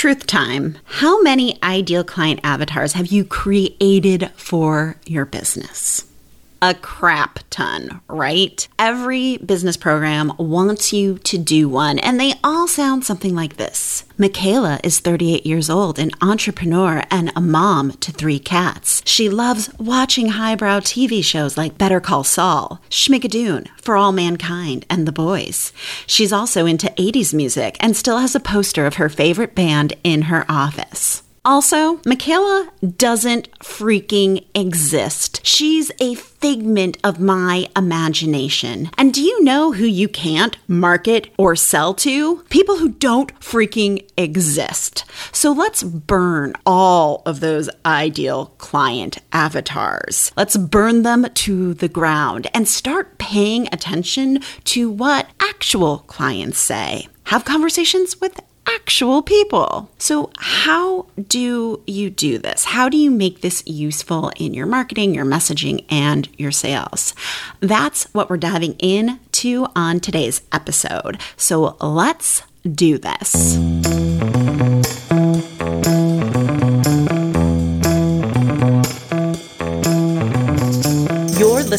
Truth time. How many ideal client avatars have you created for your business? A crap ton, right? Every business program wants you to do one, and they all sound something like this. Michaela is 38 years old, an entrepreneur, and a mom to three cats. She loves watching highbrow TV shows like Better Call Saul, Schmigadoon, For All Mankind, and The Boys. She's also into 80s music and still has a poster of her favorite band in her office. Also, Michaela doesn't freaking exist. She's a figment of my imagination. And do you know who you can't market or sell to? People who don't freaking exist. So let's burn all of those ideal client avatars. Let's burn them to the ground and start paying attention to what actual clients say. Have conversations with actual people. So, how do you do this? How do you make this useful in your marketing, your messaging, and your sales? That's what we're diving into on today's episode. So, let's do this.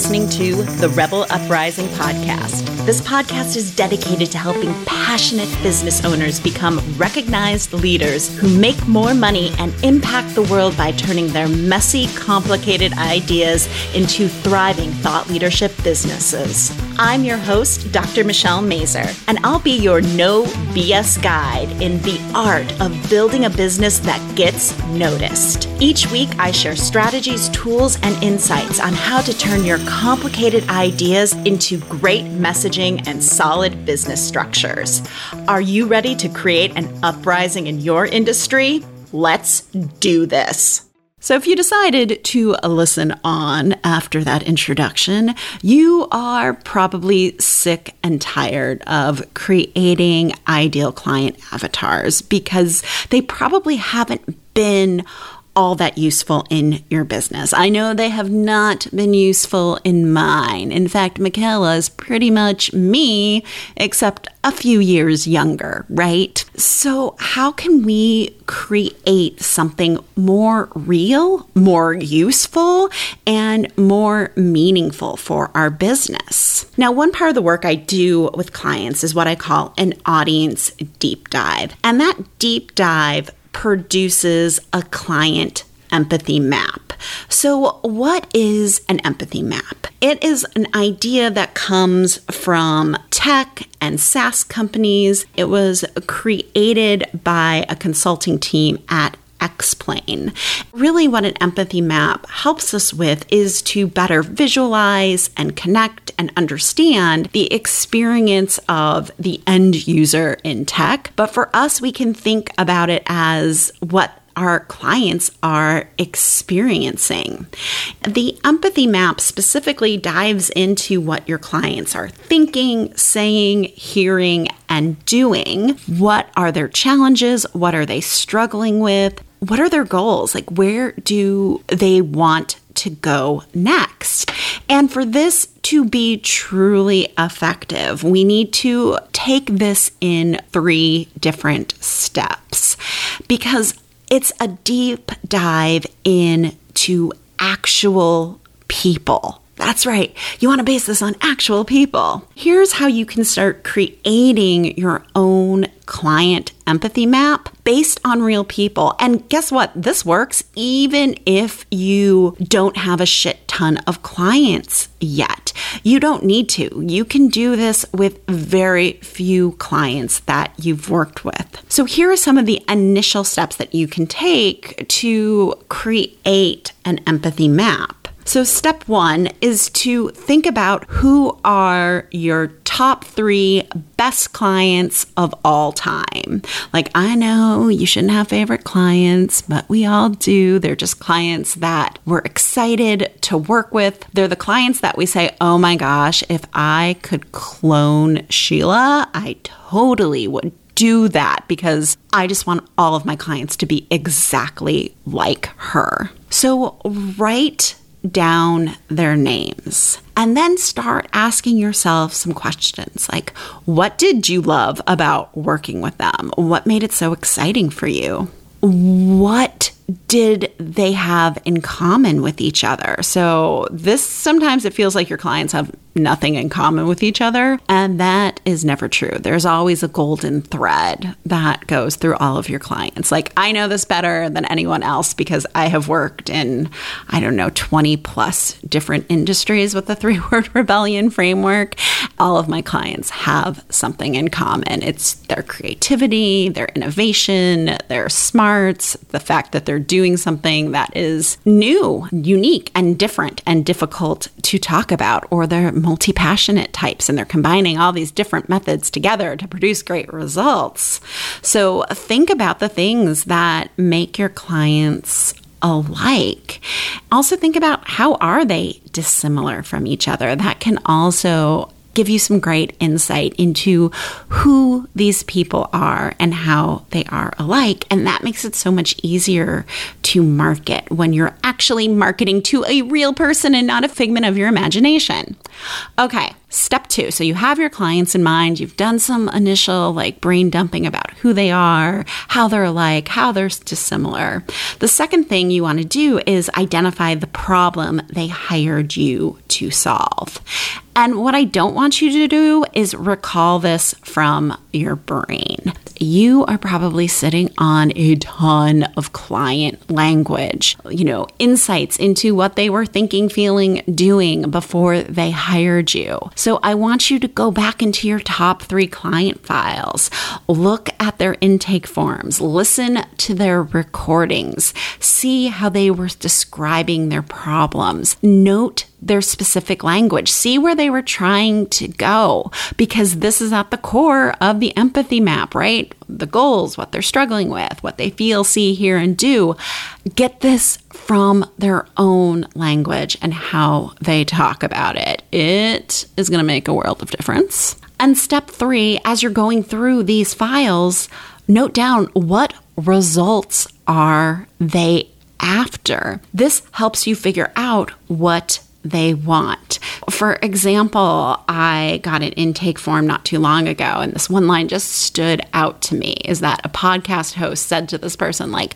Listening to the Rebel Uprising podcast. This podcast is dedicated to helping passionate business owners become recognized leaders who make more money and impact the world by turning their messy, complicated ideas into thriving thought leadership businesses. I'm your host, Dr. Michelle Mazur, and I'll be your no BS guide in the art of building a business that gets noticed. Each week, I share strategies, tools, and insights on how to turn your complicated ideas into great messaging and solid business structures. Are you ready to create an uprising in your industry? Let's do this. So, if you decided to listen on after that introduction, you are probably sick and tired of creating ideal client avatars because they probably haven't been all that useful in your business. I know they have not been useful in mine. In fact, Michaela is pretty much me, except a few years younger, right? So, how can we create something more real, more useful, and more meaningful for our business? Now, one part of the work I do with clients is what I call an audience deep dive. And that deep dive produces a client empathy map. So, what is an empathy map? It is an idea that comes from tech and SaaS companies. It was created by a consulting team at XPLANE. Really, what an empathy map helps us with is to better visualize and connect and understand the experience of the end user in tech. But for us, we can think about it as what our clients are experiencing. The empathy map specifically dives into what your clients are thinking, saying, hearing, and doing. What are their challenges? What are they struggling with? What are their goals? Like, where do they want to go next? And for this to be truly effective, we need to take this in three different steps because it's a deep dive into actual people. That's right. You want to base this on actual people. Here's how you can start creating your own client empathy map based on real people. And guess what? This works even if you don't have a shit ton of clients yet. You don't need to. You can do this with very few clients that you've worked with. So, here are some of the initial steps that you can take to create an empathy map. So, step one is to think about who are your top three best clients of all time. Like, I know you shouldn't have favorite clients, but we all do. They're just clients that we're excited to work with. They're the clients that we say, oh my gosh, if I could clone Sheila, I totally would do that because I just want all of my clients to be exactly like her. So, write down their names And then start asking yourself some questions like, what did you love about working with them? What made it so exciting for you? What did they have in common with each other? So, this sometimes it feels like your clients have nothing in common with each other, and that is never true. There's always a golden thread that goes through all of your clients. Like, I know this better than anyone else because I have worked in, I don't know, 20 plus different industries with the three word rebellion framework. All of my clients have something in common it's their creativity, their innovation, their smarts, the fact that they're doing something that is new, unique, and different and difficult to talk about, or they're multi passionate types and they're combining all these different methods together to produce great results. So think about the things that make your clients alike. Also think about how are they dissimilar from each other. That can also give you some great insight into who these people are and how they are alike. And that makes it so much easier to market when you're actually marketing to a real person and not a figment of your imagination. Okay, step two. So you have your clients in mind, you've done some initial like brain dumping about who they are, how they're alike, how they're dissimilar. The second thing you want to do is identify the problem they hired you to solve. And what I don't want you to do is recall this from your brain. You are probably sitting on a ton of client language, you know, insights into what they were thinking, feeling, doing before they hired you. So I want you to go back into your top three client files, look at their intake forms, listen to their recordings, see how they were describing their problems, note their specific language. See where they were trying to go because this is at the core of the empathy map, right? The goals, what they're struggling with, what they feel, see, hear, and do. Get this from their own language and how they talk about it. It is going to make a world of difference. And step three, as you're going through these files, note down what results are they after. This helps you figure out what they want. For example, I got an intake form not too long ago, and this one line just stood out to me is that a podcast host said to this person, like,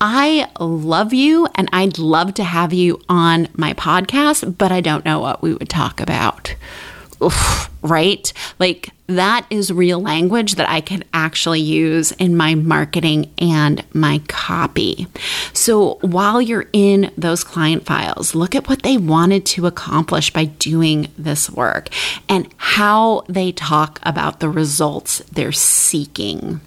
I love you and I'd love to have you on my podcast, but I don't know what we would talk about. Oof, right? Like that is real language that I can actually use in my marketing and my copy. So while you're in those client files, look at what they wanted to accomplish by doing this work and how they talk about the results they're seeking.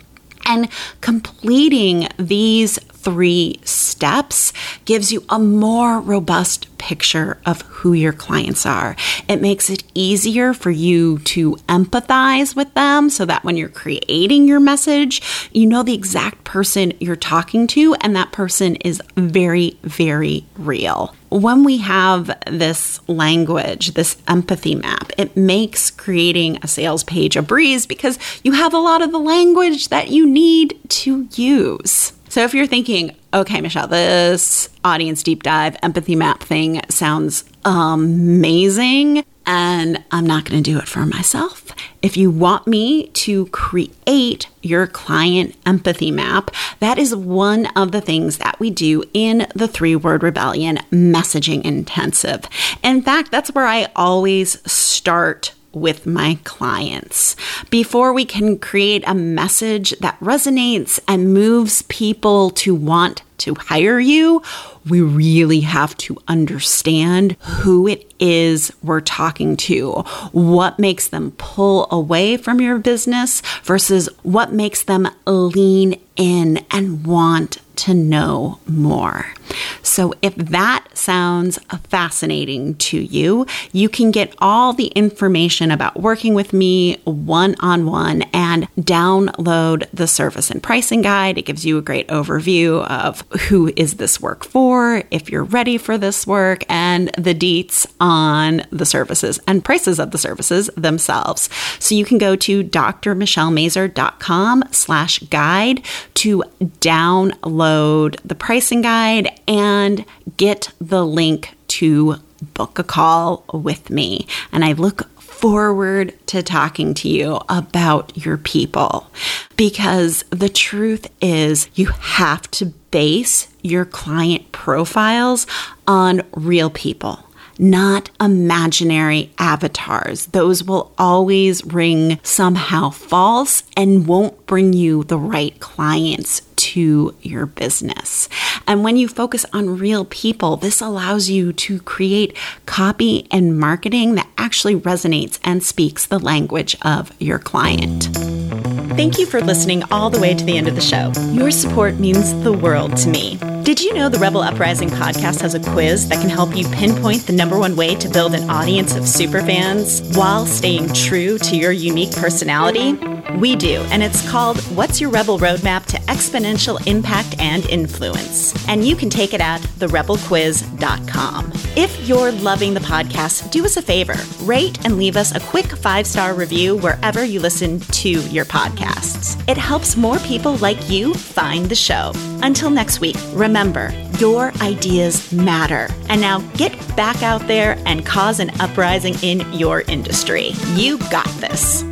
And completing these three steps gives you a more robust picture of who your clients are. It makes it easier for you to empathize with them so that when you're creating your message, you know the exact person you're talking to, and that person is very, very real. When we have this language, this empathy map, it makes creating a sales page a breeze because you have a lot of the language that you need to use. So if you're thinking, okay, Michelle, this audience deep dive empathy map thing sounds amazing, and I'm not going to do it for myself. If you want me to create your client empathy map, that is one of the things that we do in the three word rebellion messaging intensive. In fact, that's where I always start with my clients. Before we can create a message that resonates and moves people to want to hire you, we really have to understand who it is we're talking to, what makes them pull away from your business versus what makes them lean in and want to know more. So, if that sounds fascinating to you, you can get all the information about working with me one on one and download the service and pricing guide. It gives you a great overview of who is this work for, if you're ready for this work, and the deets on the services and prices of the services themselves. So, you can go to drmichellemazur.com slash guide to download the pricing guide and get the link to book a call with me. And I look forward to talking to you about your people because the truth is you have to base your client profiles on real people not imaginary avatars. Those will always ring somehow false and won't bring you the right clients to your business. And when you focus on real people, this allows you to create copy and marketing that actually resonates and speaks the language of your client. Thank you for listening all the way to the end of the show. Your support means the world to me. Did you know the Rebel Uprising podcast has a quiz that can help you pinpoint the number one way to build an audience of superfans while staying true to your unique personality? We do, and it's called What's Your Rebel Roadmap to Exponential Impact and Influence? And you can take it at therebelquiz.com. If you're loving the podcast, do us a favor rate and leave us a quick five star review wherever you listen to your podcasts. It helps more people like you find the show. Until next week, remember your ideas matter. And now get back out there and cause an uprising in your industry. You got this.